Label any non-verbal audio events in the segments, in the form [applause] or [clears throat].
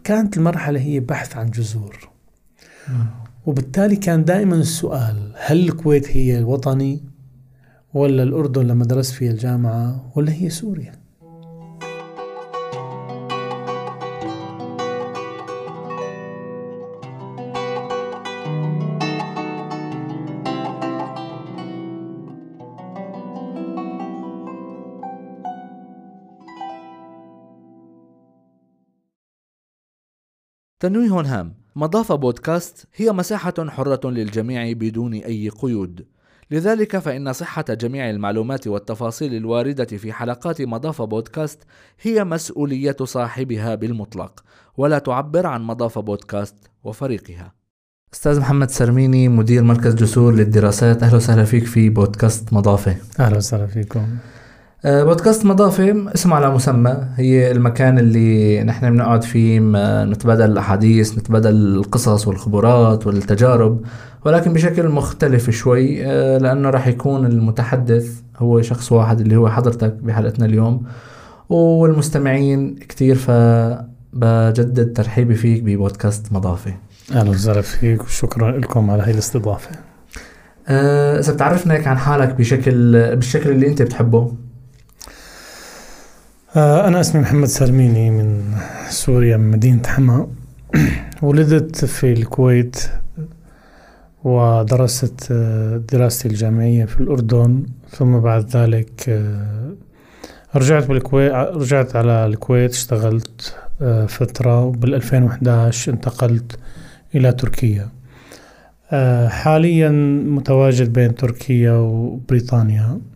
فكانت المرحلة هي بحث عن جذور. وبالتالي كان دائما السؤال هل الكويت هي الوطني ولا الأردن لما درست فيها الجامعة ولا هي سوريا؟ تنويه هام. مضاف بودكاست هي مساحة حرة للجميع بدون أي قيود. لذلك فإن صحة جميع المعلومات والتفاصيل الواردة في حلقات مضاف بودكاست هي مسؤولية صاحبها بالمطلق ولا تعبر عن مضاف بودكاست وفريقها. أستاذ محمد سرميني مدير مركز جسور للدراسات أهلا وسهلا فيك في بودكاست مضافة. أهلا وسهلا فيكم. بودكاست مضافة اسم على مسمى. هي المكان اللي نحن بنقعد فيه نتبادل الأحاديث نتبادل القصص والخبرات والتجارب ولكن بشكل مختلف شوي آه، لأنه راح يكون المتحدث هو شخص واحد اللي هو حضرتك بحلقتنا اليوم. والمستمعين كتير فبجدد ترحيبي فيك ببودكاست مضافة. أهلا وسهلا فيك وشكرا لكم على هاي الاستضافة. آه، إذا بتعرفنا هيك عن حالك بشكل بالشكل اللي أنت بتحبه. آه، أنا اسمي محمد سرميني من سوريا من مدينة حما [clears throat] ولدت في الكويت ودرست آه، دراستي الجامعية في الأردن. ثم بعد ذلك آه، رجعت بالكويت رجعت على الكويت اشتغلت فترة. وبال 2011 انتقلت إلى تركيا. حاليا متواجد بين تركيا وبريطانيا. آه،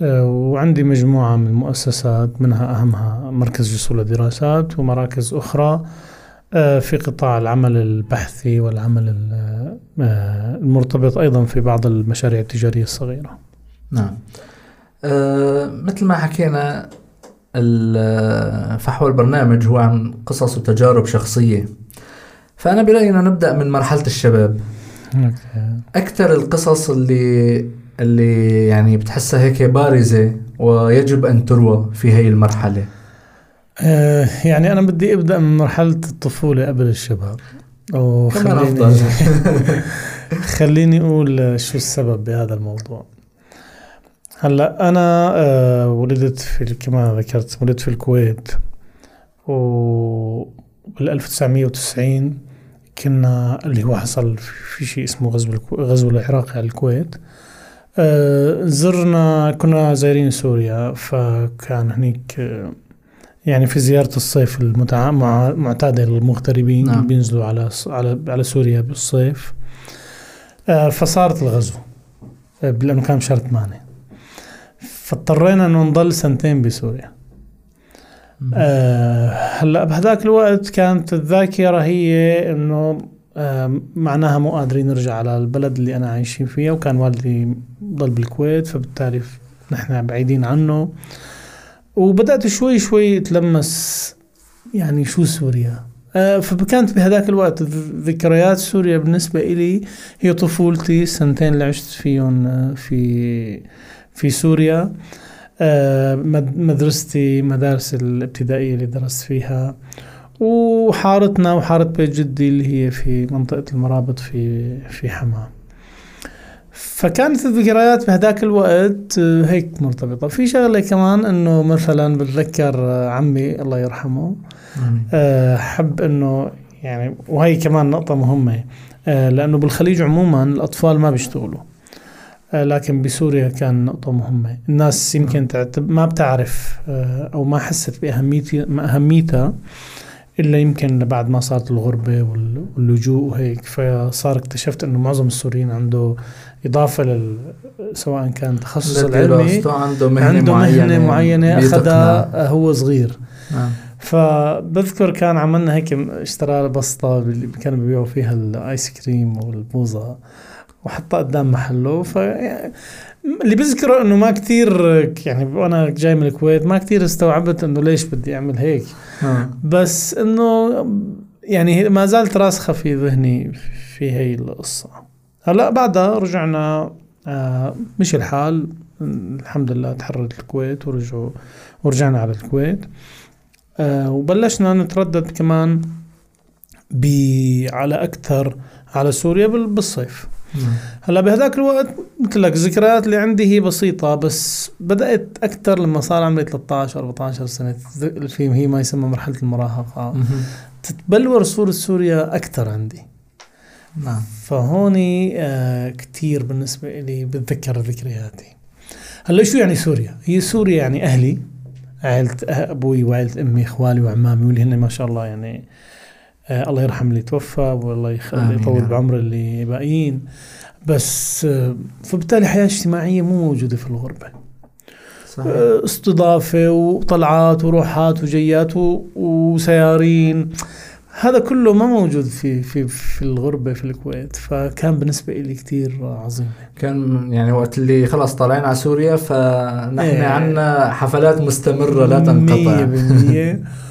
وعندي مجموعة من المؤسسات منها أهمها مركز جسور الدراسات ومراكز أخرى آه، في قطاع العمل البحثي والعمل آه، المرتبط أيضا في بعض المشاريع التجارية الصغيرة. نعم. أه مثل ما حكينا فحوى البرنامج هو عن قصص وتجارب شخصية. فأنا برأيي أنه نبدأ من مرحلة الشباب. أكثر القصص اللي اللي يعني بتحسها هيك بارزة ويجب أن تروى في هي المرحلة. آه يعني أنا بدي أبدأ من مرحلة الطفولة قبل الشباب. أفضل. [laughs] خليني أقول شو السبب بهذا الموضوع. هلأ أنا آه ولدت في كما ذكرت ولدت في الكويت. و بال 1990 كنا اللي هو حصل في شيء اسمه غزو غزو العراق على الكويت. زرنا كنا زايرين سوريا فكان هنيك آه، يعني في زيارة الصيف المعتادة للمغتربين نعم. بينزلوا على على على سوريا بالصيف. آه، فصارت الغزو لأنه كان بشهر ثمانية فاضطرينا إنه نضل سنتين بسوريا. هلأ بهذاك الوقت كانت الذاكرة هي إنه معناها مو قادرين نرجع على البلد اللي أنا عايشين فيها وكان والدي ضل بالكويت فبالتالي نحن بعيدين عنه. وبدأت شوي شوي اتلمس يعني شو سوريا. آه فكانت بهذاك الوقت ذكريات سوريا بالنسبة إلي هي طفولتي السنتين اللي عشت فيهم آه، في في سوريا. آه مدرستي مدارس الابتدائية اللي درست فيها. وحارتنا وحارة بيت جدي اللي هي في منطقة المرابط في في حمام. فكانت الذكريات بهداك الوقت آه، هيك مرتبطة. في شغلة كمان إنه مثلا بتذكر آه، عمي الله يرحمه آه، حب إنه يعني وهي كمان نقطة مهمة لأنه بالخليج عموما الأطفال ما بيشتغلوا لكن بسوريا كان نقطة مهمة. الناس يمكن ما بتعرف أو ما حست بأهميتها إلا يمكن بعد ما صارت الغربة واللجوء وهيك فصار اكتشفت إنه معظم السوريين عنده إضافة لل سواء كان تخصص العلمي عنده مهنة عنده معينة, مهنة معينة أخذها هو صغير نعم. فبذكر كان عملنا هيك اشترى اللي كانوا بيبيعوا فيها الايس كريم والبوظة وحطها قدام محله ف اللي بذكره إنه ما كثير يعني وأنا جاي من الكويت ما كثير استوعبت إنه ليش بدي أعمل هيك آه. بس إنه يعني ما زالت راسخة في ذهني في هي القصة هلأ بعدها رجعنا آه مشي الحال الحمد لله تحررت الكويت ورجعوا ورجعنا على الكويت آه وبلشنا نتردد كمان على أكثر على سوريا بال- بالصيف. هلا بهذاك الوقت قلت لك الذكريات اللي عندي هي بسيطة بس بدأت أكثر لما صار عمري 13 14 سنة في هي ما يسمى مرحلة المراهقة. تتبلور صورة سوريا أكثر عندي نعم فهوني آه كتير بالنسبة لي بتذكر ذكرياتي هلا شو يعني سوريا؟ هي سوريا يعني أهلي عائلة أبوي وعائلة أمي إخوالي وعمامي واللي هن ما شاء الله يعني آه الله يرحم اللي توفى والله يخلي يطول. بعمر اللي باقيين. بس آه فبالتالي حياة اجتماعية مو موجودة في الغربة. صحيح. آه، استضافة وطلعات وروحات وجيات وسيارين. هذا كله ما موجود في في في الغربة في الكويت. فكان بالنسبة لي كتير عظيم. كان يعني وقت اللي خلص طالعين على سوريا فنحن إيه. عنا حفلات مستمرة لا تنقطع. مية بالمية. و- [laughs]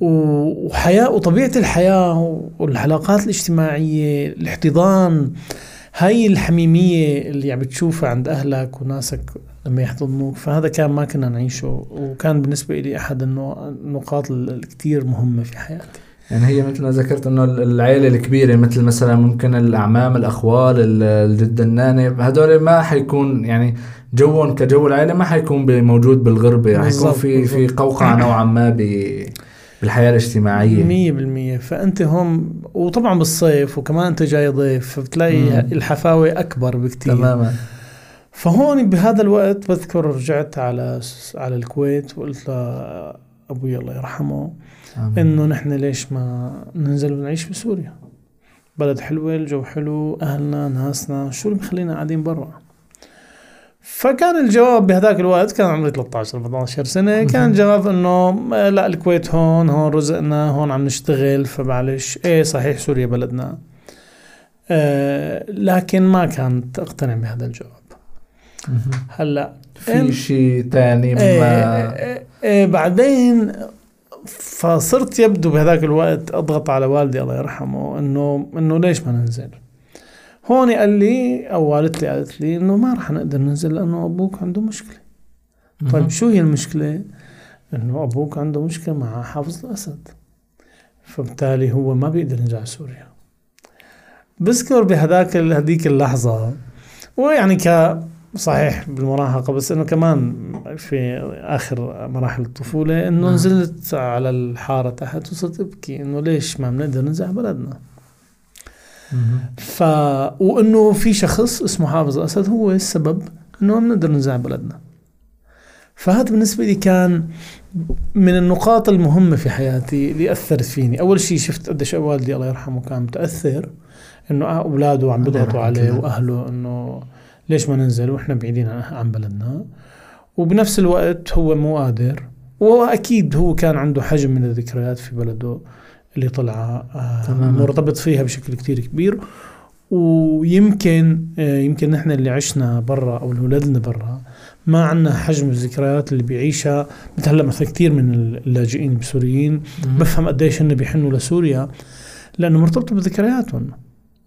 وحياة وطبيعة الحياة والعلاقات الاجتماعية الاحتضان هاي الحميمية اللي عم بتشوفها عند أهلك وناسك لما يحتضنوك فهذا كان ما كنا نعيشه وكان بالنسبة لي أحد النقاط الكتير مهمة في حياتي. يعني هي مثل ما ذكرت إنه العائلة الكبيرة مثل مثلا ممكن الأعمام الأخوال ال- الجد الناني هدول ما حيكون يعني جوهم كجو العائلة ما حيكون موجود بالغربة. رح يكون بالضبط، في في. قوقعة نوعا ما ب- بالحياة الاجتماعية. مية بالمية. فأنت هم وطبعا بالصيف وكمان أنت جاي ضيف فبتلاقي مم. الحفاوة أكبر بكتير. تماما. فهون بهذا الوقت بذكر رجعت على على الكويت وقلت لأبوي الله يرحمه آمين. إنه نحن ليش ما ننزل ونعيش بسوريا؟ بلد حلوة الجو حلو أهلنا ناسنا شو اللي بخلينا قاعدين برا؟ فكان الجواب بهذاك الوقت كان عمري 13 14 سنة كان الجواب إنه آه، لا الكويت هون هون رزقنا هون عم نشتغل فمعلش إيه صحيح سوريا بلدنا. آه لكن ما كانت أقتنع بهذا الجواب. هلأ في شيء تاني إيه ما إيه إيه بعدين فصرت يبدو بهذاك الوقت أضغط على والدي الله يرحمه إنه إنه ليش ما ننزل؟ هون قال لي أو والدتي قالت لي إنه ما راح نقدر ننزل لأنه أبوك عنده مشكلة. طيب شو هي المشكلة إنه أبوك عنده مشكلة مع حافظ الأسد فبالتالي هو ما بيقدر يرجع سوريا بذكر بهذاك هذيك اللحظة ويعني ك صحيح بالمراهقة بس إنه كمان في آخر مراحل الطفولة إنه نعم. نزلت على الحارة تحت وصرت أبكي إنه ليش ما بنقدر ننزل على بلدنا. ف وإنه في شخص اسمه حافظ الأسد هو السبب إنه ما بنقدر ننزل على بلدنا. فهذا بالنسبة لي كان من النقاط المهمة في حياتي اللي أثرت فيني. أول شيء شفت قديش والدي الله يرحمه كان متأثر إنه أولاده عم بيضغطوا عليه كده. وأهله إنه ليش ما ننزل وإحنا بعيدين عن- بلدنا. وبنفس الوقت هو مو قادر. وأكيد هو كان عنده حجم من الذكريات في بلده. اللي طلع آه، تماماً. مرتبط فيها بشكل كتير كبير. ويمكن آه، يمكن نحن اللي عشنا برا أو اللي ولدنا برا ما عندنا حجم الذكريات اللي بيعيشها مثل هلأ مثلا كثير من اللاجئين السوريين. بفهم قديش هن بيحنوا لسوريا. لأنه مرتبطة بذكرياتهم.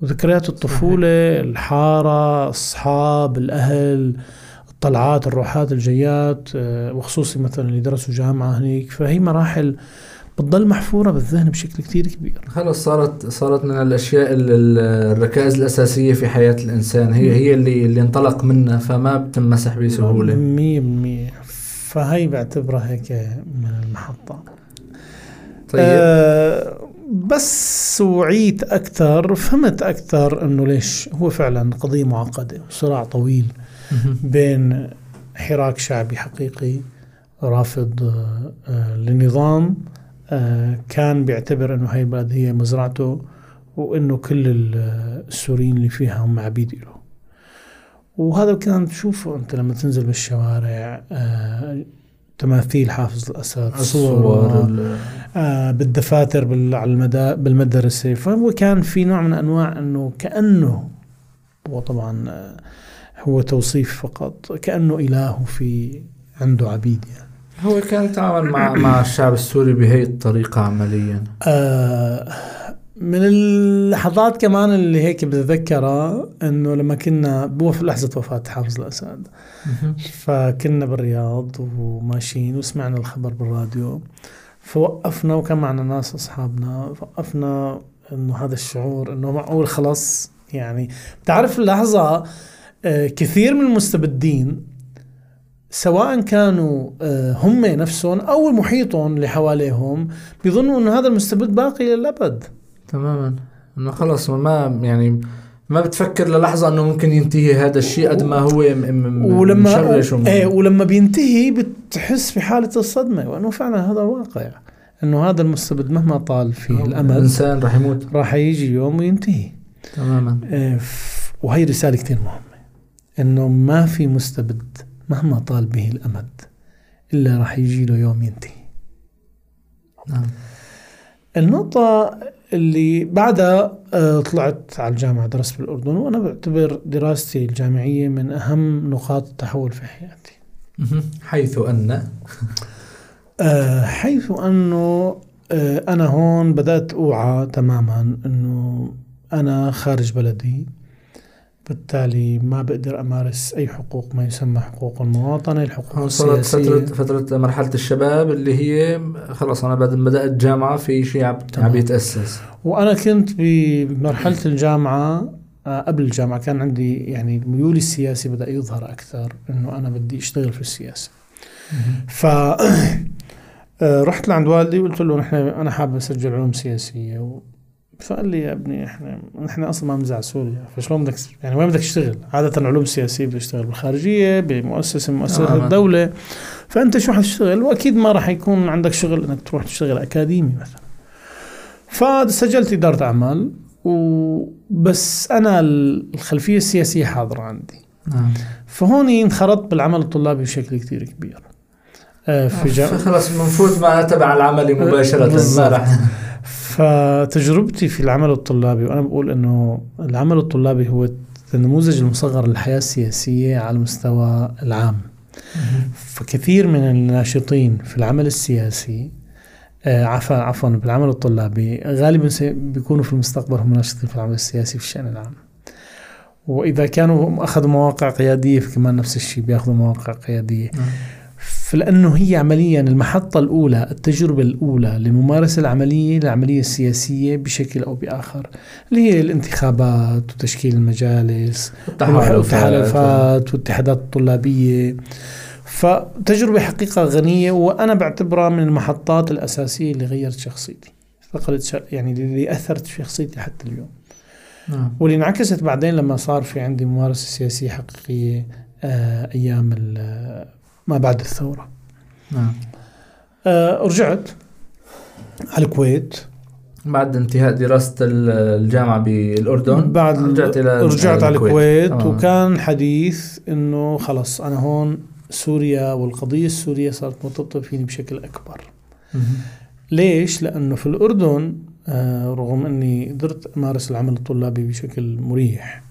وذكريات الطفولة الحارة الاصحاب الأهل الطلعات الروحات الجيات آه، وخصوصي مثلا اللي درسوا جامعة هنيك. فهي مراحل بتضل محفورة بالذهن بشكل كتير كبير. خلص صارت صارت من الأشياء ال- ال- الركائز الأساسية في حياة الإنسان. هي هي اللي اللي انطلق منها فما بتنمسح بسهولة. مية بالمية. فهي بعتبرها هيك من المحطة. طيب. آه بس وعيت أكثر فهمت أكثر أنه ليش هو فعلا قضية معقدة وصراع طويل. بين حراك شعبي حقيقي رافض آه، لنظام كان بيعتبر إنه هاي البلد هي مزرعته وإنه كل ال- السوريين اللي فيها هم عبيد له. وهذا كان تشوفه أنت لما تنزل بالشوارع آه، تماثيل حافظ الأسد صور آه بالدفاتر بال- على المدا بالمدرسة. فهو كان في نوع من أنواع أنه كأنه وطبعا آه، هو توصيف فقط كأنه إله في عنده عبيد يعني. هو كان يتعامل مع مع الشعب السوري بهي الطريقة عمليا. آه من اللحظات كمان اللي هيك بتذكرها إنه لما كنا بوف لحظة وفاة حافظ الأسد. مهم. فكنا بالرياض وماشيين وسمعنا الخبر بالراديو. فوقفنا وكان معنا ناس أصحابنا. وقفنا إنه هذا الشعور إنه معقول خلاص يعني بتعرف اللحظة آه، كثير من المستبدين سواء كانوا آه، هم نفسهم أو محيطهم اللي حواليهم بيظنوا إنه هذا المستبد باقي للأبد. تماما. إنه خلص ما يعني ما بتفكر للحظة إنه ممكن ينتهي هذا الشيء قد ما هو ولما مشرش إيه ولما بينتهي بتحس بحاله الصدمة وإنه فعلا هذا واقع إنه هذا المستبد مهما طال فيه الأمد الإنسان رح يموت. راح يجي يوم وينتهي. تماما. إيه، وهي رسالة كثير مهمة إنه ما في مستبد مهما طال به الأمد إلا راح يجي له يوم ينتهي. نعم. النقطة اللي بعدها آه، طلعت على الجامعة درست بالأردن وأنا بعتبر دراستي الجامعية من أهم نقاط التحول في حياتي. حيث أن؟ آه، حيث أنه آه، أنا هون بدأت أوعى تماما أنه أنا خارج بلدي. بالتالي ما بقدر أمارس أي حقوق ما يسمى حقوق المواطنة الحقوق وصلت السياسية. فترة فترة مرحلة الشباب اللي هي خلص أنا بعد ما بدأت جامعة في شيء عم يتأسس. وأنا كنت بمرحلة الجامعة آه، قبل الجامعة كان عندي يعني ميولي السياسي بدأ يظهر أكثر إنه أنا بدي أشتغل في السياسة. ف آه، رحت لعند والدي وقلت له نحن أنا حابب أسجل علوم سياسية و... فقال لي يا ابني إحنا نحن أصلا ما بنزع سوريا فشلون بدك يعني وين بدك تشتغل؟ عادة علوم سياسية بدك تشتغل بالخارجية بمؤسسة من مؤسسات آه. الدولة فأنت شو حتشتغل؟ وأكيد ما راح يكون عندك شغل إنك تروح تشتغل أكاديمي مثلا. فسجلت إدارة أعمال وبس أنا الخلفية السياسية حاضرة عندي نعم فهون انخرطت بالعمل الطلابي بشكل كتير كبير آه، في جا... خلص بنفوت مع تبع العملي مباشرة ما. راح فتجربتي في العمل الطلابي وأنا بقول أنه العمل الطلابي هو النموذج المصغر للحياة السياسية على المستوى العام. فكثير من الناشطين في العمل السياسي آه، عفوا عفوا بالعمل الطلابي غالبا بيكونوا في المستقبل هم ناشطين في العمل السياسي في الشأن العام. وإذا كانوا أخذوا مواقع قيادية فكمان نفس الشيء بياخذوا مواقع قيادية. نعم. فلأنه هي عمليا المحطة الأولى التجربة الأولى لممارسة العملية العملية السياسية بشكل أو بآخر اللي هي الانتخابات وتشكيل المجالس والتحالفات والاتحادات الطلابية. فتجربة حقيقة غنية وأنا بعتبرها من المحطات الأساسية اللي غيرت شخصيتي. يعني اللي أثرت في شخصيتي حتى اليوم. نعم. واللي انعكست بعدين لما صار في عندي ممارسة سياسية حقيقية آه، أيام ما بعد الثورة. نعم. آه، رجعت على الكويت. بعد انتهاء دراسة ال- الجامعة بالأردن بعد رجعت إلى رجعت على الكويت. تمام. وكان حديث إنه خلص أنا هون سوريا والقضية السورية صارت مرتبطه فيني بشكل مهم. ليش؟ لأنه في الأردن آه، رغم إني قدرت أمارس العمل الطلابي بشكل مريح آه،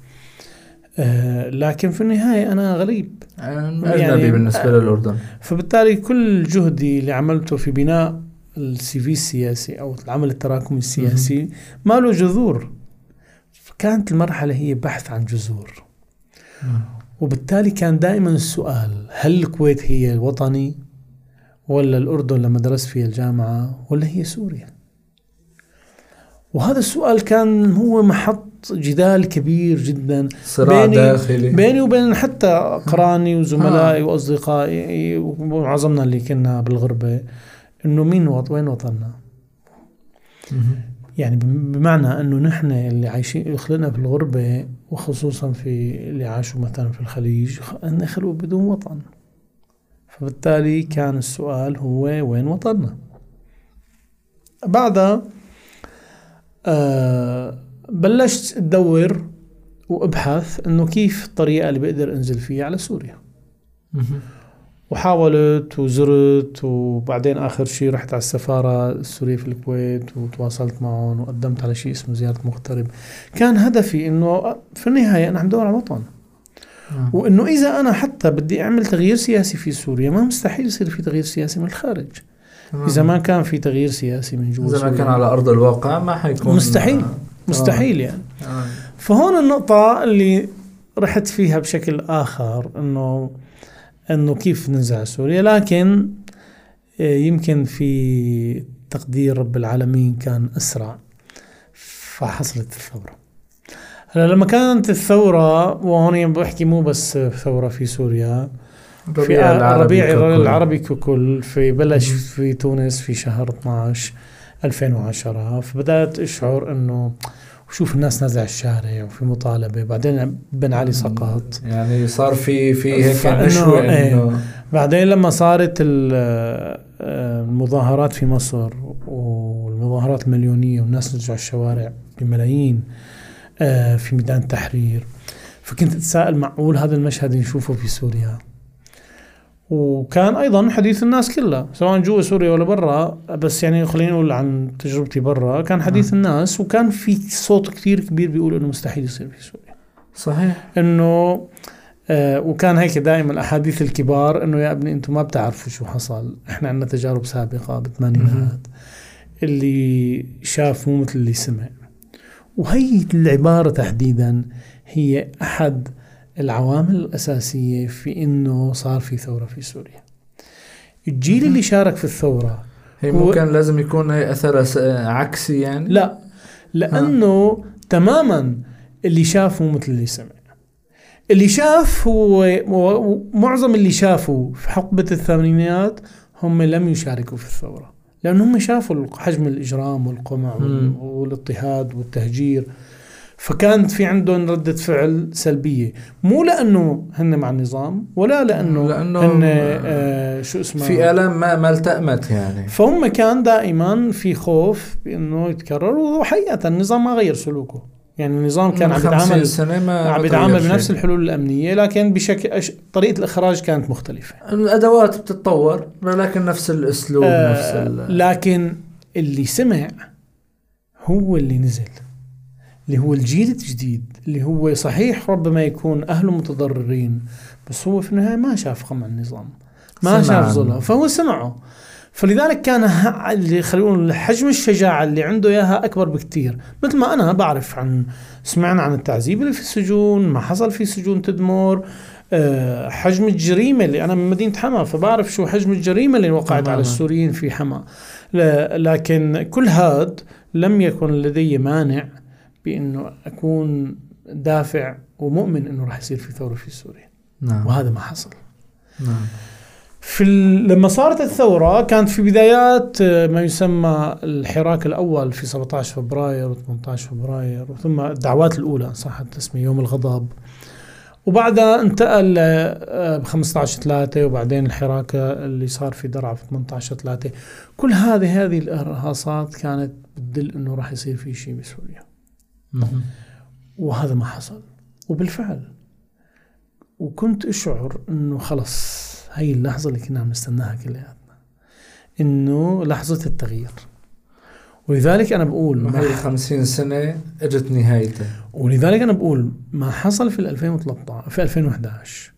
لكن في النهاية أنا غريب. أجنبي يعني- بالنسبة للأردن. فبالتالي كل جهدي اللي عملته في بناء السي في السياسي أو العمل التراكمي السياسي ما له جذور. كانت المرحلة هي بحث عن جذور. وبالتالي كان دائما السؤال هل الكويت هي الوطني ولا الأردن لما درست فيها الجامعة ولا هي سوريا؟ وهذا السؤال كان هو محط جدال كبير جدا صراع بيني- داخلي. بيني وبين حتى أقراني وزملائي وأصدقائي ومعظمنا اللي كنا بالغربة إنه مين وط وين وطننا. يعني بم- بمعنى إنه نحن اللي عايشين خلقنا في الغربه وخصوصا في اللي عاشوا مثلا في الخليج خلقوا بدون وطن. فبالتالي كان السؤال هو وين وطننا؟ بعدها آه بلشت ادور وأبحث إنه كيف الطريقة اللي بقدر أنزل فيها على سوريا. وحاولت وزرت وبعدين آخر شيء رحت على السفارة السورية في الكويت وتواصلت معهم وقدمت على شيء اسمه زيارة مغترب كان هدفي إنه في النهاية أنا عم دور على وطن نعم. وإنه إذا أنا حتى بدي أعمل تغيير سياسي في سوريا ما مستحيل يصير في تغيير سياسي من الخارج. إذا ما كان في تغيير سياسي من جوا إذا ما كان على أرض الواقع ما حيكون مستحيل. مستحيل يعني آه. فهون النقطة اللي رحت فيها بشكل آخر إنه إنه كيف ننزع سوريا لكن آه، يمكن في تقدير رب العالمين كان أسرع فحصلت الثورة هلا لما كانت الثورة وهون بحكي مو بس ثورة في سوريا في الربيع العربي ككل. العربي ككل في بلش. في تونس في شهر 12 2010 فبدأت أشعر إنه وشوف الناس نازله على الشارع وفي مطالبة. بعدين بن علي سقط. يعني صار في في هيك نشوة إيه. انه بعدين لما صارت ال- المظاهرات في مصر والمظاهرات المليونية والناس نزلوا على الشوارع بملايين آه، في ميدان التحرير. فكنت أتساءل معقول هذا المشهد نشوفه في سوريا؟ وكان أيضا حديث الناس كلها سواء جوا سوريا ولا برا بس يعني خلينا نقول عن تجربتي برا كان حديث الناس وكان في صوت كثير كبير بيقول إنه مستحيل يصير في سوريا. صحيح. إنه آه وكان هيك دائما الأحاديث الكبار إنه يا ابني أنتم ما بتعرفوا شو حصل. إحنا عندنا تجارب سابقة بالثمانينات. اللي شاف مو مثل اللي سمع. وهي العبارة تحديدا هي أحد العوامل الأساسية في إنه صار في ثورة في سوريا. الجيل اللي شارك في الثورة هي هو- مو كان لازم يكون هي س- عكسي يعني؟ لا لأنه تماما اللي شاف مو مثل اللي سمع. اللي شاف هو معظم اللي شافوا في حقبة الثمانينات هم لم يشاركوا في الثورة لأنهم شافوا حجم الإجرام والقمع. والاضطهاد والتهجير. فكانت في عندهم ردة فعل سلبية. مو لأنه هن مع النظام ولا لأنه لأنه هن آه شو اسمه؟ في الام ما ما التأمت يعني. فهم كان دائما في خوف بانه يتكرر وحقيقة النظام ما غير سلوكه. يعني النظام كان عم 50 يتعامل عم يتعامل بنفس. الحلول الأمنية لكن بشكل أش- طريقة الإخراج كانت مختلفة. الأدوات بتتطور ولكن نفس الأسلوب نفس آه ال... لكن اللي سمع هو اللي نزل. اللي هو الجيل الجديد اللي هو صحيح ربما يكون اهله متضررين بس هو في النهاية ما شاف قمع النظام ما شاف. ظلم فهو سمعه فلذلك كان اللي خلينا حجم الشجاعة اللي عنده إياها أكبر بكثير مثل ما أنا بعرف عن سمعنا عن التعذيب اللي في السجون ما حصل في سجون تدمر آه، حجم الجريمة اللي أنا من مدينة حما فبعرف شو حجم الجريمة اللي وقعت. على السوريين في حما لكن كل هاد لم يكن لدي مانع بأنه أكون دافع ومؤمن إنه راح يصير في ثورة في سوريا. نعم. وهذا ما حصل. نعم. في. لما صارت الثورة كانت في بدايات آه، ما يسمى الحراك الأول في 17 فبراير و18 فبراير ثم الدعوات الأولى صح التسمية يوم الغضب. وبعدها انتقل ب 15 3 وبعدين الحراك اللي صار في درعا في 18 3 كل هذه هذه الإرهاصات كانت بتدل إنه راح يصير في شيء بسوريا. وهذا ما حصل. وبالفعل وكنت أشعر إنه خلص هي اللحظة اللي كنا عم نستناها كلياتنا إنه لحظة التغيير. ولذلك أنا بقول هي ما 50 سنة إجت نهايتها. ولذلك أنا بقول ما حصل في ال 2013 في 2011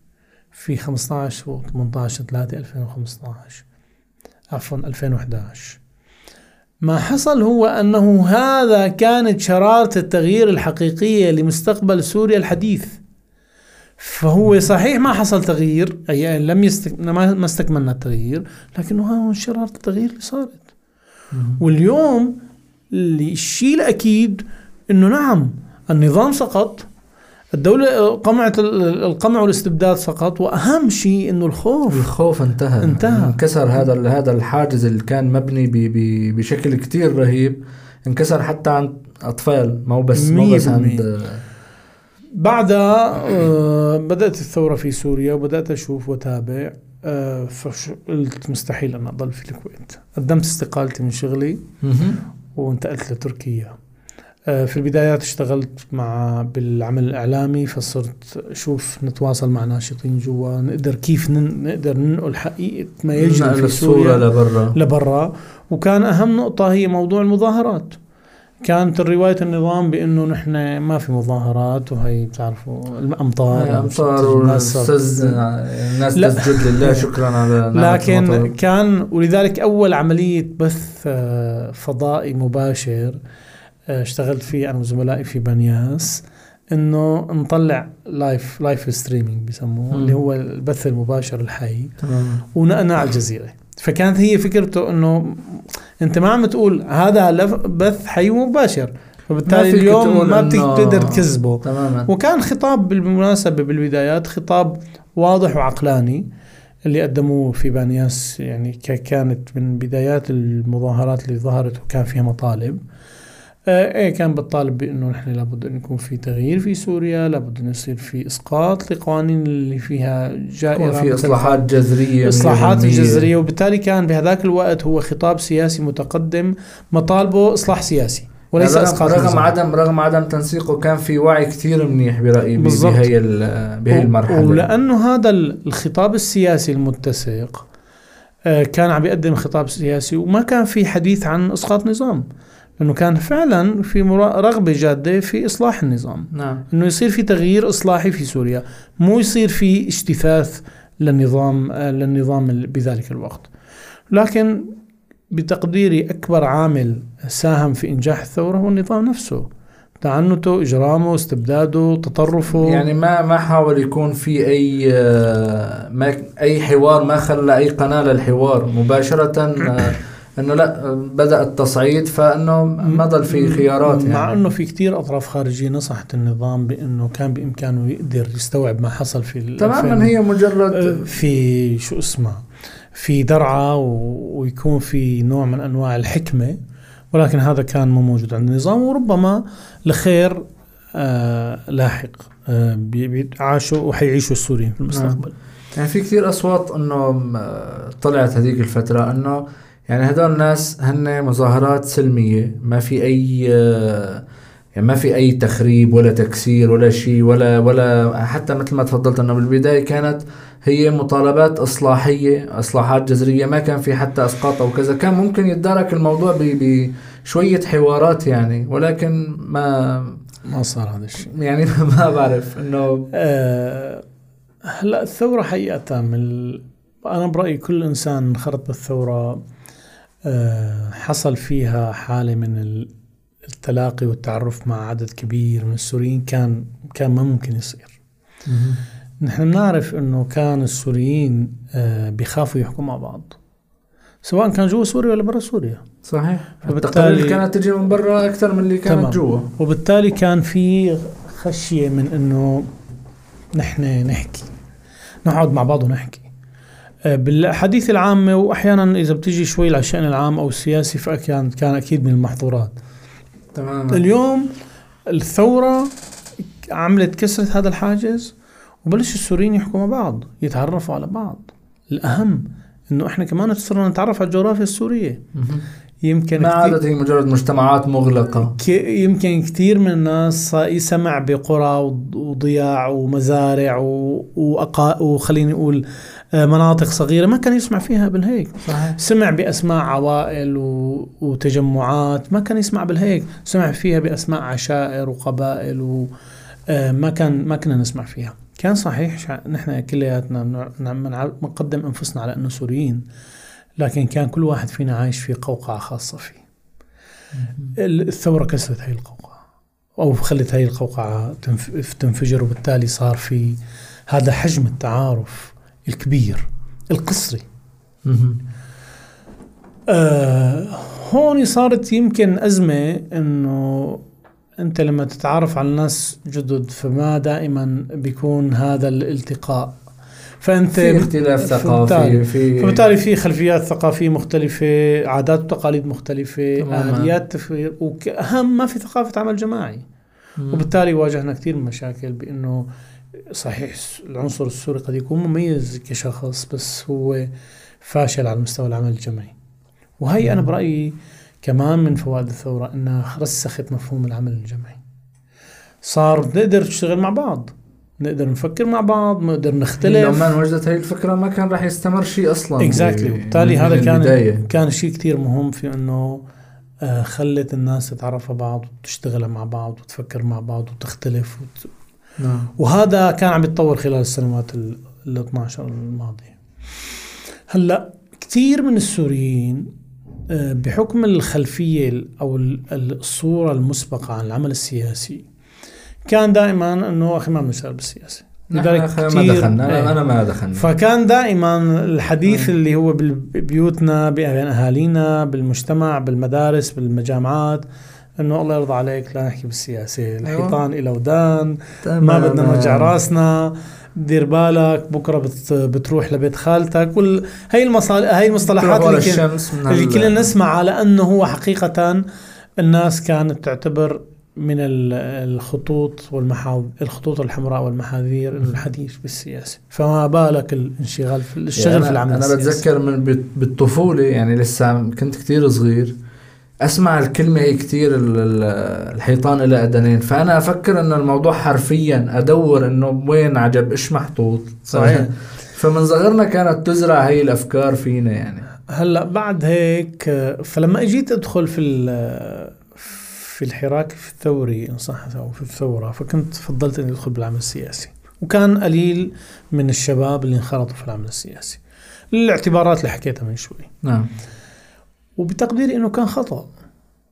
في 15 و 18 3 2015 عفوا 2011 ما حصل هو أنه هذا كانت شرارة التغيير الحقيقية لمستقبل سوريا الحديث. فهو صحيح ما حصل تغيير أي لم يستك... ما استكملنا التغيير لكنه ها هو شرارة التغيير اللي صارت. واليوم الشيء الأكيد إنه نعم النظام سقط الدولة قمعت ال- القمع والاستبداد سقط وأهم شيء إنه الخوف. الخوف انتهى. انتهى. انكسر هذا هذا الحاجز اللي كان مبني ب ب بشكل كتير رهيب. انكسر حتى عند أطفال ما هو بس ما هو بس عند. بعدها آه، بدأت الثورة في سوريا وبدأت أشوف وأتابع. آه، فقلت مستحيل أن أضل في الكويت. قدمت استقالتي من شغلي. وانتقلت لتركيا. في البدايات اشتغلت مع بالعمل الإعلامي فصرت أشوف نتواصل مع ناشطين جوا نقدر كيف نن- نقدر ننقل حقيقة ما يجري في سوريا لبرا لبرا وكان أهم نقطة هي موضوع المظاهرات كانت الرواية النظام بأنه نحن ما في مظاهرات وهي بتعرفوا الأمطار أمطرت الناس والناس الناس. تسجد لله شكرا على [laughs] لكن المطر. كان ولذلك أول عملية بث آه، فضائي مباشر آه، اشتغلت فيه أنا وزملائي في بنياس إنه نطلع live live streaming بسموه مم. اللي هو البث المباشر الحي. تمام. ونقلنا على الجزيرة. فكانت هي فكرته إنه أنت ما عم تقول هذا بث حي مباشر. فبالتالي اليوم ما بتقدر تكذبه. تماما. وكان خطاب بالمناسبة بالبدايات خطاب واضح وعقلاني اللي قدموه في بانياس يعني كانت من بدايات المظاهرات اللي ظهرت وكان فيها مطالب. آه إيه كان بتطالب بأنه نحن لابد أن يكون في تغيير في سوريا لابد أن يصير في إسقاط لقوانين اللي فيها جائرة يكون في مثل إصلاحات جذرية إصلاحات 100%. الجذريه وبالتالي كان بهذاك الوقت هو خطاب سياسي متقدم مطالبه إصلاح سياسي وليس رغم, إسقاط رغم. عدم رغم عدم تنسيقه كان في وعي كثير منيح برأيي. بهي بهي المرحلة ولأنه هذا ال- الخطاب السياسي المتسق آه، كان عم بيقدم خطاب سياسي وما كان في حديث عن إسقاط نظام لأنه كان فعلا في رغبة جادة في إصلاح النظام. نعم. إنه يصير في تغيير إصلاحي في سوريا. مو يصير في اجتثاث للنظام آه، للنظام بذلك الوقت. لكن بتقديري أكبر عامل ساهم في إنجاح الثورة هو النظام نفسه. تعنته إجرامه استبداده تطرفه. يعني ما ما حاول يكون في أي آه، ما أي حوار ما خلى أي قناة للحوار مباشرة آه، إنه لا آه، بدأ التصعيد فإنه ما ضل في خيارات مع يعني. إنه في كتير أطراف خارجية نصحت النظام بإنه كان بإمكانه يقدر يستوعب ما حصل في تماما هي آه، مجرد في شو اسمه في درعة ويكون في نوع من أنواع الحكمة ولكن هذا كان مو موجود عند النظام وربما لخير آه لاحق آه عاشوا وحيعيشوا السوريين في المستقبل. يعني في كثير أصوات إنه م- طلعت هذيك الفترة إنه يعني هدول الناس هن مظاهرات سلمية ما في أي يعني ما في أي تخريب ولا تكسير ولا شيء ولا ولا حتى مثل ما تفضلت أنه بالبداية كانت هي مطالبات إصلاحية إصلاحات جذرية ما كان في حتى إسقاط أو كذا. كان ممكن يتدارك الموضوع بشويه حوارات يعني ولكن ما ما صار هذا الشيء. يعني [laughs] ما بعرف إنه آه هلا الثورة حقيقة من ال... أنا برأيي كل إنسان انخرط بالثورة آه حصل فيها حالة من ال- التلاقي والتعرف مع عدد كبير من السوريين كان كان ما ممكن يصير. نحن بنعرف إنه كان السوريين آه بيخافوا يحكوا مع بعض سواء كان جوا سوريا ولا برا سوريا. صحيح. فبالتالي- التقارير كانت تجي من برا أكثر من اللي كانت. جوا. وبالتالي كان في خشية من إنه نحن نحكي نقعد مع بعض ونحكي. آه، بالحديث العامة وأحيانا إذا بتيجي شوي على الشأن العام أو السياسي فكان كان أكيد من المحظورات. تماما. اليوم الثورة عملت كسرت هذا الحاجز وبلش السوريين يحكوا مع بعض يتعرفوا على بعض. الأهم إنه إحنا كمان صرنا نتعرف على الجغرافيا السورية. يمكن ما عادت هي مجرد مجتمعات مغلقة. يمكن كثير من الناس يسمع بقرى وض- وضياع ومزارع وأقا وخليني أقول مناطق صغيرة ما كان يسمع فيها بالهيك. صحيح. سمع بأسماء عوائل و... وتجمعات ما كان يسمع بالهيك. سمع فيها بأسماء عشائر وقبائل و... آه، ما كان ما كنا نسمع فيها. كان صحيح شع... نحن كلياتنا بنقدم أنفسنا على أنه سوريين لكن كان كل واحد فينا عايش في قوقعة خاصة فيه. ال- الثورة كسرت هاي القوقعة أو خلت هاي القوقعة تنف... تنفجر وبالتالي صار في هذا حجم التعارف. الكبير القصري. آه هون صارت يمكن أزمة إنه أنت لما تتعرف على ناس جدد فما دائما بيكون هذا الالتقاء فأنت في اختلاف ثقافي في فبالتالي في خلفيات ثقافية مختلفة عادات وتقاليد مختلفة تماماً. آليات تفكير وأهم ما في ثقافة عمل جماعي مم. وبالتالي واجهنا كثير من مشاكل بإنه صحيح العنصر السوري قد يكون مميز كشخص بس هو فاشل على مستوى العمل الجماعي وهي أنا برأيي كمان من فوائد الثورة إنها رسخت مفهوم العمل الجماعي صار نقدر نشتغل مع بعض نقدر نفكر مع بعض نقدر لو نختلف. ما انوجدت هي الفكرة ما كان راح يستمر شيء أصلا. اكزاكتلي ب- وبالتالي من هذا كان البداية. كان شيء كتير مهم في إنه آه، خلت الناس تتعرف على بعض وتشتغل مع بعض وتفكر مع بعض وتختلف وت... نعم. وهذا كان عم يتطور خلال السنوات ال ال 12 الماضية. هلأ كثير من السوريين آه، بحكم الخلفية ال- أو ال- ال- الصورة المسبقة عن العمل السياسي كان دائما أنه أخي ما بنشتغل بالسياسة. نحن أخي ما دخلنا. إيه. أنا ما دخلنا. فكان دائما الحديث مم. اللي هو ببيوتنا بين اهالينا بالمجتمع بالمدارس بالمجامعات إنه الله يرضى عليك لا نحكي بالسياسة أيوة. الحيطان إلى ودان ما. بدنا نرجع راسنا دير بالك بكرة بت بتروح لبيت خالتك وال... هي المصالح هي المصطلحات اللي, كل... اللي هال- كلنا نسمعها لأنه هو حقيقة الناس كانت تعتبر من ال- الخطوط والمحاذ الخطوط الحمراء والمحاذير إنه الحديث بالسياسة فما بالك الانشغال في الشغل يعني في العمل أنا السياسي بتذكر من بالطفولة يعني لسه كنت كتير صغير أسمع الكلمة هي ال- ال- الحيطان لها أذنين. فأنا أفكر انه الموضوع حرفيا أدور إنه وين عجب إيش محطوط؟ صحيح. [laughs] فمن صغرنا كانت تزرع هي الأفكار فينا يعني. هلأ بعد هيك فلما إجيت أدخل في ال- في الحراك في الثوري إن صح أو في الثورة فكنت فضلت إني أدخل بالعمل السياسي. وكان قليل من الشباب اللي انخرطوا في العمل السياسي. للاعتبارات اللي حكيتها من شوي. نعم. وبتقديري إنه كان خطأ.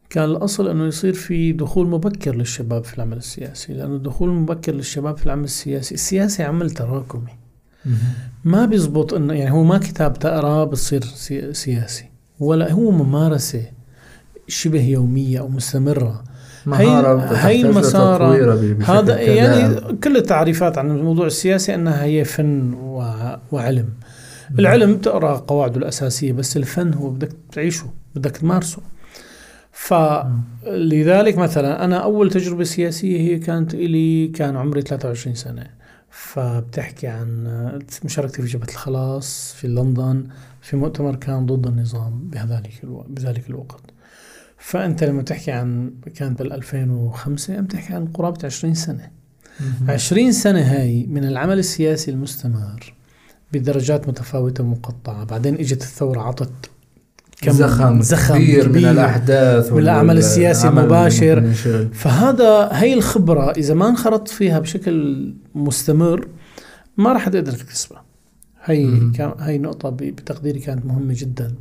كان الأصل إنه يصير في دخول مبكر للشباب في العمل السياسي لأنه الدخول المبكر للشباب في العمل السياسي السياسي عمل تراكمي. ما بيزبط إنه يعني هو ما كتاب تقراه بتصير سي- سياسي ولا هو ممارسة شبه يومية أو مستمرة. مهارة هي- المسارة. هذا. يعني كل التعريفات عن الموضوع السياسي إنها هي فن وع- وعلم. العلم بتقرا قواعده الأساسية بس الفن هو بدك تعيشه بدك تمارسه. فلذلك مثلا أنا أول تجربة سياسية هي كانت لي كان عمري 23 سنة. فبتحكي عن مشاركتي في جبهة الخلاص في لندن في مؤتمر كان ضد النظام بهذلك الوقت بذلك الوقت. فأنت لما تحكي عن كانت بال 2005 عم تحكي عن قرابة 20 سنة. مهم. 20 سنة هاي من العمل السياسي المستمر. بدرجات متفاوتة ومقطعة بعدين إجت الثورة عطت كم زخم, زخم كبير, من كبير. الأحداث من العمل السياسي والعمل المباشر. فهذا هي الخبرة إذا ما انخرطت فيها بشكل مستمر ما راح تقدر تكتسبها هي. كان هي نقطة ب- بتقديري كانت مهمة جدا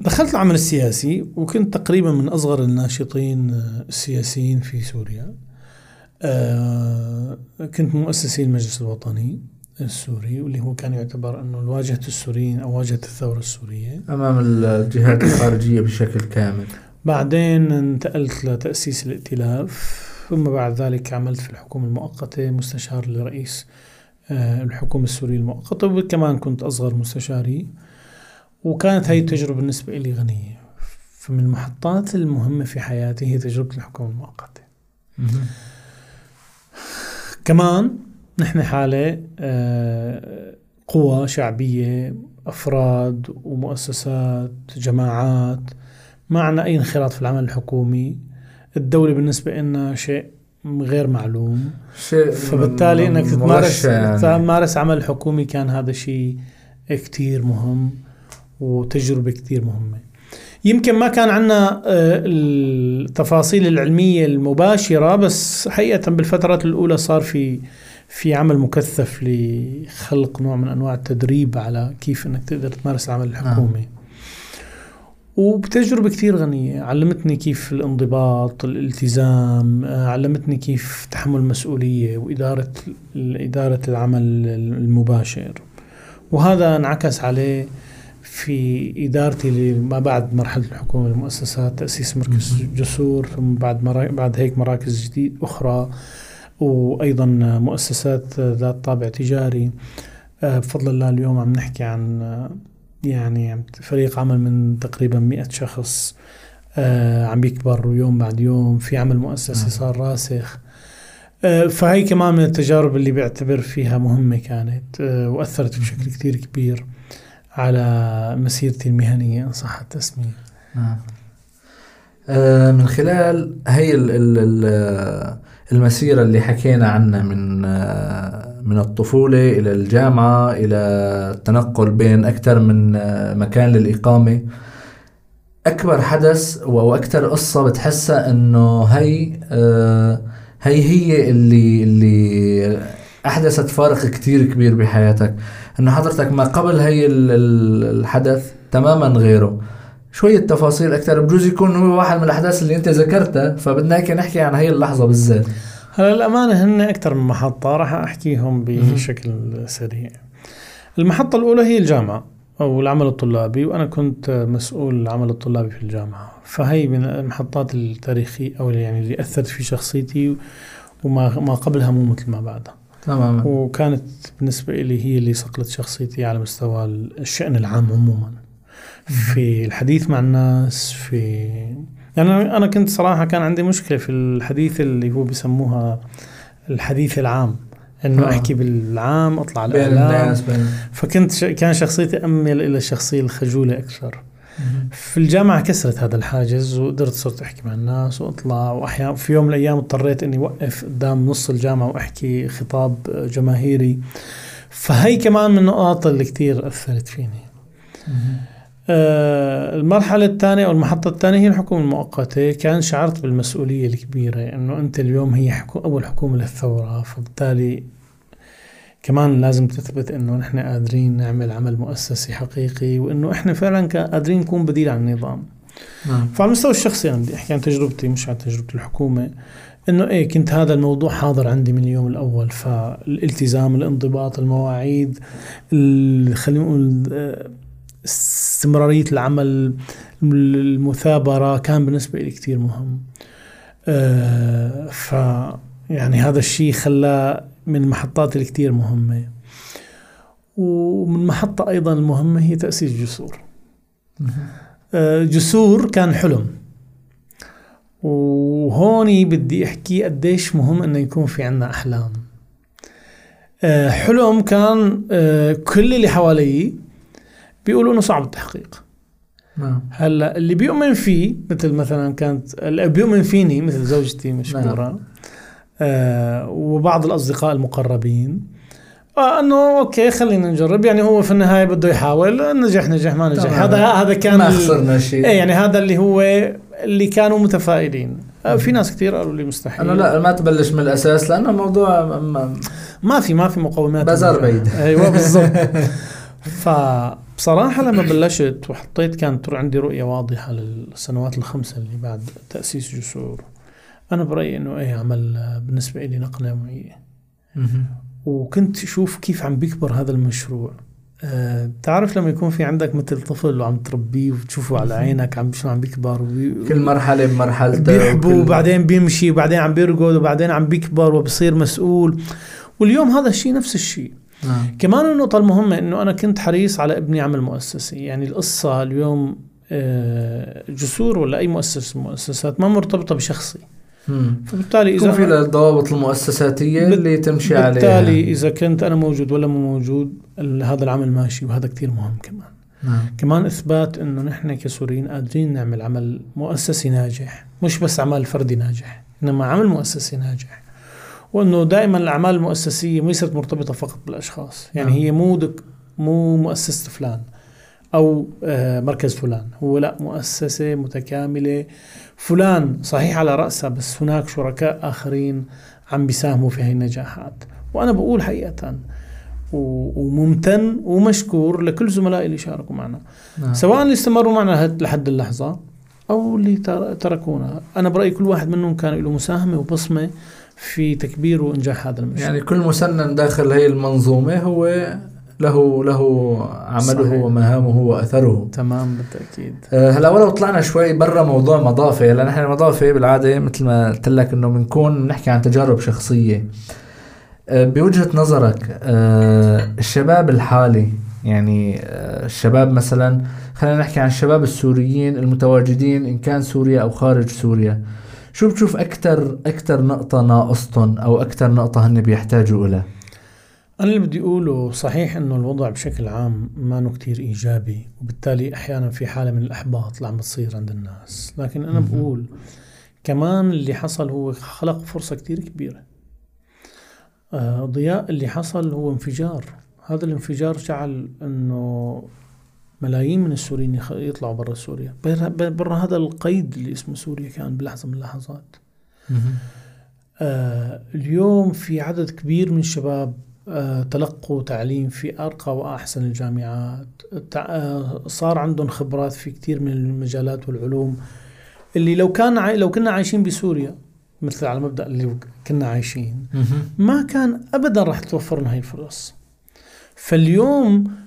دخلت العمل السياسي وكنت تقريبا من أصغر الناشطين آه، السياسيين في سوريا آه، كنت مؤسسي المجلس الوطني السوري واللي هو كان يعتبر أنه واجهة السوريين أو واجهة الثورة السورية. أمام الجهات الخارجية بشكل كامل. بعدين انتقلت لتأسيس الائتلاف ثم بعد ذلك عملت في الحكومة المؤقتة مستشار لرئيس آه، الحكومة السورية المؤقتة وكمان كنت أصغر مستشاري. وكانت هاي التجربة بالنسبة لي غنية. فمن المحطات المهمة في حياتي هي تجربة الحكومة المؤقتة. كمان نحن حالة آه، قوى شعبية أفراد ومؤسسات جماعات ما عنا أي انخراط في العمل الحكومي الدولة بالنسبة لنا شيء غير معلوم شيء فبالتالي إنك تمارس يعني. تمارس عمل حكومي كان هذا شيء كتير مهم وتجربة كتير مهمة يمكن ما كان عندنا التفاصيل العلمية المباشرة بس حقيقة بالفترات الأولى صار في في عمل مكثف لخلق نوع من أنواع التدريب على كيف أنك تقدر تمارس العمل الحكومي. وبتجربة كتير غنية. علمتني كيف الانضباط الالتزام آه، علمتني كيف تحمل مسؤولية وإدارة إدارة العمل المباشر. وهذا انعكس عليه في إدارتي ما بعد مرحلة الحكومة المؤسسات تأسيس مركز جسور ثم بعد مرا بعد هيك مراكز جديد أخرى. وأيضا مؤسسات ذات طابع تجاري. آه، بفضل الله اليوم عم نحكي عن آه، يعني فريق عمل من تقريبا 100 شخص. آه، عم بيكبر يوم بعد يوم في عمل مؤسسي نعم. صار راسخ. فهي كمان من التجارب اللي بعتبر فيها مهمة كانت وأثرت بشكل كتير كبير على مسيرتي المهنية إن صح التسمية. نعم. من خلال هي ال ال المسيرة اللي حكينا عنها من آه، من الطفولة إلى الجامعة إلى التنقل بين أكثر من آه، مكان للإقامة. أكبر حدث أو أكثر قصة بتحسها إنه هي آه، هي هي اللي اللي أحدثت فارق كتير كبير بحياتك. إنه حضرتك ما قبل هي ال- ال- الحدث تماما غيره. شوية تفاصيل أكثر بجوز يكون هو واحد من الأحداث اللي أنت ذكرتها فبدنا هيك نحكي عن هي اللحظة بالذات. هلا الأمانة هن أكثر من محطة. راح أحكيهم بشكل سريع. المحطة الأولى هي الجامعة أو العمل الطلابي وأنا كنت مسؤول العمل الطلابي في الجامعة. فهي من المحطات التاريخية أو يعني اللي أثرت في شخصيتي وما ما قبلها مو مثل ما بعدها. تماما. وكانت بالنسبة لي هي اللي صقلت شخصيتي على مستوى الشأن العام عموما. في الحديث مع الناس في يعني أنا كنت صراحة كان عندي مشكلة في الحديث اللي هو بسموها الحديث العام إنه آه. أحكي بالعام أطلع بين الإعلام. الناس فكنت ش... كان شخصيتي أميل إلى الشخصية الخجولة أكثر. في الجامعة كسرت هذا الحاجز وقدرت صرت أحكي مع الناس وأطلع وأحيانا في يوم من الأيام اضطريت إني أوقف قدام نص الجامعة وأحكي خطاب جماهيري. فهي كمان من النقاط اللي كتير أثرت فيني. المرحلة الثانية أو المحطة الثانية هي الحكومة المؤقتة. كان شعرت بالمسؤولية الكبيرة إنه أنت اليوم هي حكو أول حكومة للثورة فبالتالي كمان لازم تثبت إنه نحن قادرين نعمل عمل مؤسسي حقيقي وإنه إحنا فعلا قادرين نكون بديل عن النظام. نعم. فعلى المستوى الشخصي أنا بدي أحكي عن تجربتي مش عن تجربة الحكومة. إنه إيه كنت هذا الموضوع حاضر عندي من اليوم الأول. فالالتزام الانضباط المواعيد ال- خلينا نقول استمرارية العمل المثابرة كان بالنسبة لي كتير مهم. آه، ف يعني هذا الشيء خلاه من المحطات اللي كتير مهمة. ومن محطة أيضا المهمة هي تأسيس جسور. آه، جسور كان حلم. وهوني بدي أحكي قديش مهم إنه يكون في عنا أحلام. آه، حلم كان كل اللي حوالي بيقولوا إنه صعب التحقيق. نعم. هلأ اللي بيؤمن فيه مثل مثلا كانت اللي بيؤمن فيني مثل زوجتي مشكوره آه وبعض الأصدقاء المقربين. آه إنه أوكي خلينا نجرب. يعني هو في النهاية بده يحاول نجح نجح ما نجح. هذا هذا كان ما خسرنا شيء. إيه يعني هذا اللي هو اللي كانوا متفائلين. آه في ناس كثير قالوا لي مستحيل. أنا لا ما تبلش من الأساس لأنه الموضوع م- م- ما في ما في مقومات. بازار. بعيد. أيوه بالضبط. [laughs] فبصراحه لما بلشت وحطيت كانت عندي رؤية واضحة للسنوات الخمسة اللي بعد تأسيس جسور. أنا برأيي إنه إيه عمل بالنسبة لي نقلة نوعيه مهم. وكنت أشوف كيف عم بيكبر هذا المشروع. أه بتعرف لما يكون في عندك مثل طفل وعم تربيه وتشوفه على عينك عم شو عم بيكبر وبي... كل مرحلة بمرحلتها بيحبوا وكل- وبعدين بيمشي وبعدين عم بيرقد وبعدين عم بيكبر وبصير مسؤول. واليوم هذا الشيء نفس الشيء. نعم. كمان النقطة المهمة إنه أنا كنت حريص على إبني عمل مؤسسي يعني القصة اليوم آه، جسور ولا أي مؤسسة من المؤسسات ما مرتبطة بشخصي. مم. فبالتالي إذا في الضوابط المؤسساتية بال- اللي تمشي بالتالي عليها إذا كنت أنا موجود ولا مو موجود هذا العمل ماشي وهذا كتير مهم كمان. نعم. كمان إثبات إنه نحن كسوريين قادرين نعمل عمل مؤسسي ناجح مش بس عمل فردي ناجح إنما عمل مؤسسي ناجح. وأنه دائما الأعمال المؤسسية ليست مرتبطة فقط بالأشخاص. يعني نعم. هي مو دك مو مؤسسة فلان أو آه، مركز فلان. هو لا مؤسسة متكاملة. فلان صحيح على رأسها بس هناك شركاء آخرين عم بيساهموا في هاي النجاحات. وأنا بقول حقيقه وممتن ومشكور لكل زملائي اللي شاركوا معنا. نعم. سواء اللي استمروا معنا لحد اللحظة أو اللي تر- تركونا. أنا برأيي كل واحد منهم كان له مساهمة وبصمة في تكبير وإنجاح هذا المشروع. يعني كل مسنن داخل هي المنظومة هو له له عمله صحيح. ومهامه وأثره. تمام بالتأكيد. أه، هلا ولو طلعنا شوي برا موضوع مضافة لأن إحنا المضافة بالعادة مثل ما قلت لك إنه بنكون نحكي عن تجارب شخصية. أه، بوجهة نظرك أه، الشباب الحالي يعني الشباب مثلا خلينا نحكي عن الشباب السوريين المتواجدين إن كان سوريا أو خارج سوريا. شو بتشوف أكثر أكثر نقطة ناقصتهم أو أكثر نقطة هن بيحتاجوا لها أنا اللي بدي أقوله صحيح أنه الوضع بشكل عام ما نو كتير إيجابي وبالتالي أحيانا في حالة من الإحباط اللي عم بتصير عند الناس. لكن أنا. بقول كمان اللي حصل هو خلق فرصة كتير كبيرة. آه، ضياء اللي حصل هو انفجار. هذا الانفجار جعل أنه ملايين من السوريين يطلعوا برا سوريا. برا, هذا القيد اللي اسمه سوريا كان بلحظة من اللحظات. آه اليوم في عدد كبير من الشباب آه تلقوا تعليم في أرقى وأحسن الجامعات. آه صار عندهم خبرات في كثير من المجالات والعلوم. اللي لو كان عاي... لو كنا عايشين بسوريا مثل على مبدأ اللي كنا عايشين ما كان أبدا راح توفر لنا هاي الفرص. فاليوم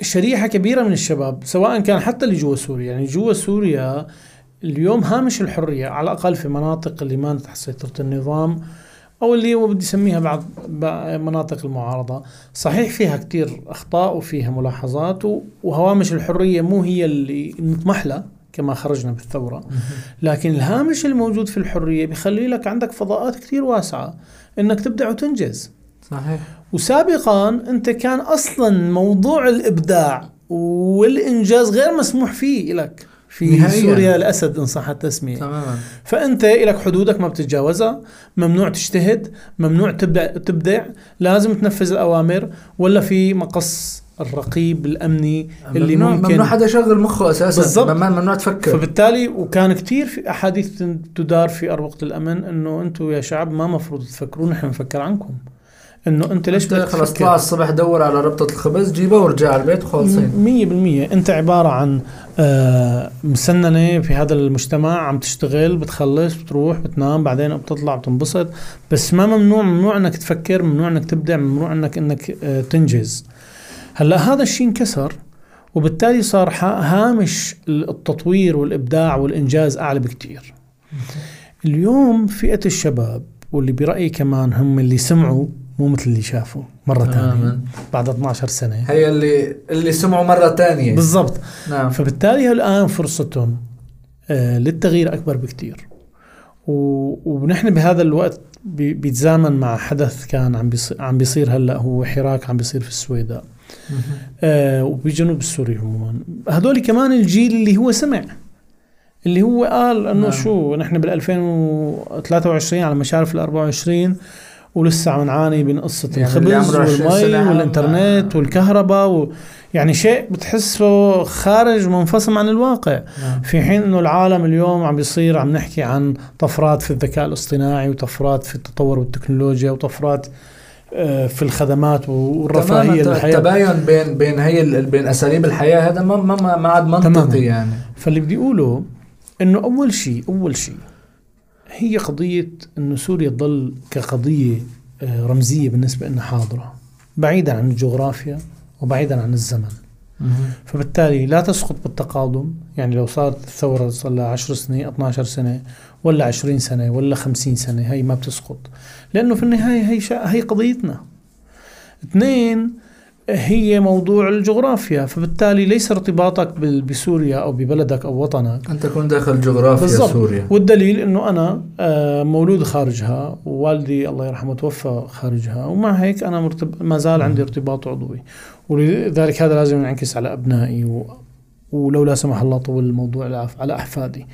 شريحة كبيرة من الشباب سواء كان حتى اللي جوا سوريا. يعني جوا سوريا اليوم هامش الحرية على الأقل في مناطق اللي ما تحت سيطره النظام أو اللي هو بدي أسميها بعض مناطق المعارضة. صحيح فيها كتير أخطاء وفيها ملاحظات وهوامش الحرية مو هي اللي نطمح لها كما خرجنا بالثورة. لكن الهامش الموجود في الحرية بيخلي لك عندك فضاءات كتير واسعة إنك تبدع وتنجز. صحيح. وسابقا أنت كان أصلا موضوع الإبداع والإنجاز غير مسموح فيه لك في نهائياً. سوريا الأسد إن صح التسمية. تماما. فأنت لك حدودك ما بتتجاوزها ممنوع تجتهد ممنوع تبدع تبدع لازم تنفذ الأوامر ولا في مقص الرقيب الأمني اللي ممنوع ممكن ممنوع حدا يشغل مخه أساسا. بالضبط. ممنوع تفكر. فبالتالي وكان كتير في أحاديث تدار في أروقة الأمن إنه أنتم يا شعب ما مفروض تفكرون نحن نفكر عنكم. إنه أنت ليش أنت بدك خلص تفكر؟ طلع الصبح دور على ربطة الخبز جيبها ورجع على البيت وخالصين مية بالمية. أنت عبارة عن آه، مسننة في هذا المجتمع عم تشتغل بتخلص بتروح بتنام بعدين بتطلع بتنبسط. بس ما ممنوع ممنوع أنك تفكر ممنوع أنك تبدع ممنوع أنك أنك آه، تنجز. هلأ هذا الشيء انكسر وبالتالي صار هامش التطوير والإبداع والإنجاز أعلى بكتير. اليوم فئة الشباب واللي برأيي كمان هم اللي سمعوا مو مثل اللي شافوا مرة ثانية تماما بعد 12 سنة. هي اللي اللي سمعوا مرة تانية. بالضبط. نعم. فبالتالي الآن فرصتهم آه، للتغيير أكبر بكتير. و- ونحن بهذا الوقت بي- بيتزامن مع حدث كان عم بيصير, عم بيصير هلأ هو حراك عم بيصير في السويداء. آه وبجنوب السوري عموما هذول كمان الجيل اللي هو سمع اللي هو قال إنه نعم. شو نحن بال 2023 على مشارف ال 24 ولسه عم نعاني من قصة يعني الخبز عمره 20 والمي والإنترنت والكهرباء و يعني شيء بتحسه خارج منفصل عن الواقع. نعم. في حين إنه العالم اليوم عم بيصير عم نحكي عن طفرات في الذكاء الاصطناعي وطفرات في التطور والتكنولوجيا وطفرات آه، في الخدمات والرفاهية تماما. للحياة. التباين بين بين هي بين أساليب الحياة هذا ما ما ما- عاد. منطقي يعني. فاللي بدي أقوله إنه أول شيء أول شيء هي قضية إنه سوريا تضل كقضية آه، رمزية بالنسبة لنا حاضرة بعيدا عن الجغرافيا وبعيدا عن الزمن. فبالتالي لا تسقط بالتقادم يعني لو صارت الثورة صار لها 10 سنين 12 سنة ولا 20 سنة ولا 50 سنة هي ما بتسقط. لأنه في النهاية هي شا... هي قضيتنا. اثنين هي موضوع الجغرافيا فبالتالي ليس ارتباطك بسوريا أو ببلدك أو وطنك. انت تكون داخل جغرافيا بالضبط. سوريا. والدليل إنه أنا آه، مولود خارجها ووالدي الله يرحمه توفى خارجها ومع هيك أنا مرتب... ما زال عندي ارتباط عضوي. ولذلك هذا لازم ينعكس على أبنائي و... ولو لا سمح الله طول الموضوع على أحفادي.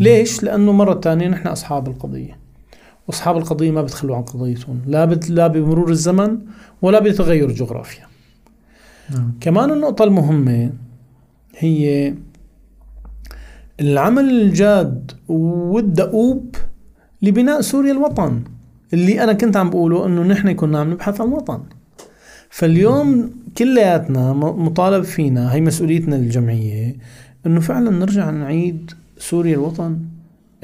ليش؟ لأنه مرة ثانية نحن أصحاب القضية. واصحاب القضية ما بتخلوا عن قضيتهم. لا بت... لا بمرور الزمن ولا بتغير الجغرافيا نعم. كمان النقطة المهمة هي العمل الجاد والدؤوب لبناء سوريا الوطن. اللي أنا كنت عم بقوله إنه نحن كنا عم نبحث عن وطن. فاليوم كلياتنا مطالب فينا هي مسؤوليتنا الجمعية إنه فعلا نرجع نعيد سوريا الوطن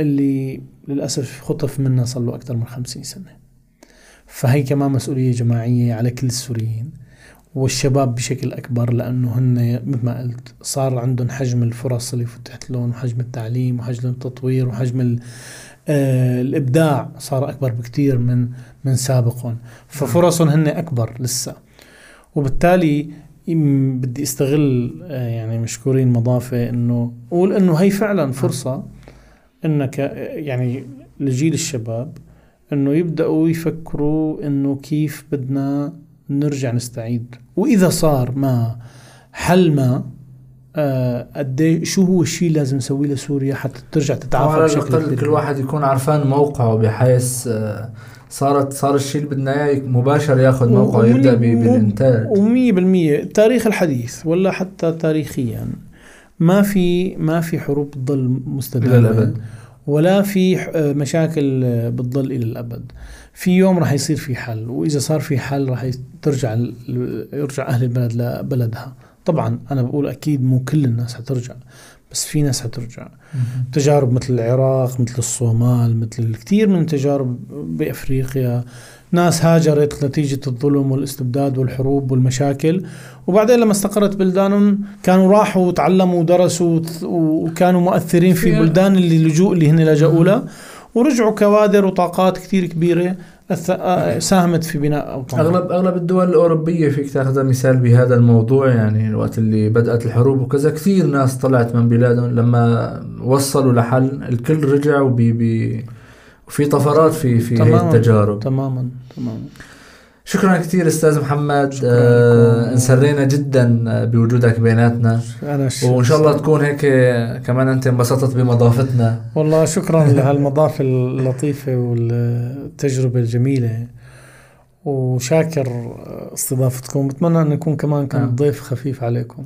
اللي للأسف خطف منا صار له أكثر من خمسين سنة. فهي كمان مسؤولية جماعية على كل السوريين. والشباب بشكل أكبر لأنه هن مثل ما قلت صار عندهم حجم الفرص اللي فتحت لهم وحجم التعليم وحجم التطوير وحجم آه الإبداع صار أكبر بكتير من من سابقهم. ففرصهم هن أكبر لسه. وبالتالي بدي استغل آه يعني مشكورين مضافة إنه أقول إنه هي فعلا فرصة انك يعني لجيل الشباب إنه يبدأوا يفكروا إنه كيف بدنا نرجع نستعيد. وإذا صار ما حل ما آه، قد إيه- شو هو الشيء اللي لازم نسويه لسوريا حتى ترجع تتعافى بشكل الاقل كل واحد يكون عارفان موقعه بحيث آه، صارت صار الشيء اللي بدنا إياه مباشر ياخذ موقعه يبدا بالإنتاج. ومية بالمية. التاريخ الحديث ولا حتى تاريخيا. ما في ما في حروب بتضل إلى مستدامة الأبد. ولا في آه، مشاكل آه، بتضل إلى الأبد. في يوم راح يصير في حل وإذا صار في حل راح ترجع يرجع أهل البلد لبلدها طبعا أنا بقول أكيد مو كل الناس حترجع بس في ناس حترجع. تجارب مثل العراق مثل الصومال مثل الكثير من التجارب بأفريقيا. ناس هاجرت نتيجة الظلم والاستبداد والحروب والمشاكل. وبعدين لما استقرت بلدانهم كانوا راحوا وتعلموا ودرسوا وكانوا مؤثرين في بلدان اللي اللجوء اللي هن لجأوا لها. ورجعوا كوادر وطاقات كثير كبيرة أث- آه، ساهمت في بناء أوطانهم اغلب أغلب الدول الأوروبية فيك تاخذها مثال بهذا الموضوع يعني الوقت اللي بدأت الحروب وكذا كثير ناس طلعت من بلادهم لما وصلوا لحل الكل رجع وبي بي وفي طفرات في في هي. التجارب تماما تماما شكرا كثير أستاذ محمد. آه. انسرينا جدا بوجودك بيناتنا. أنا ش- وإن شاء الله تكون هيك كمان أنت انبسطت بمضافتنا. والله شكرا [laughs] لهالمضافة اللطيفة والتجربة الجميلة. وشاكر استضافتكم. بتمنى أن نكون كمان نعم. كنت ضيف خفيف عليكم.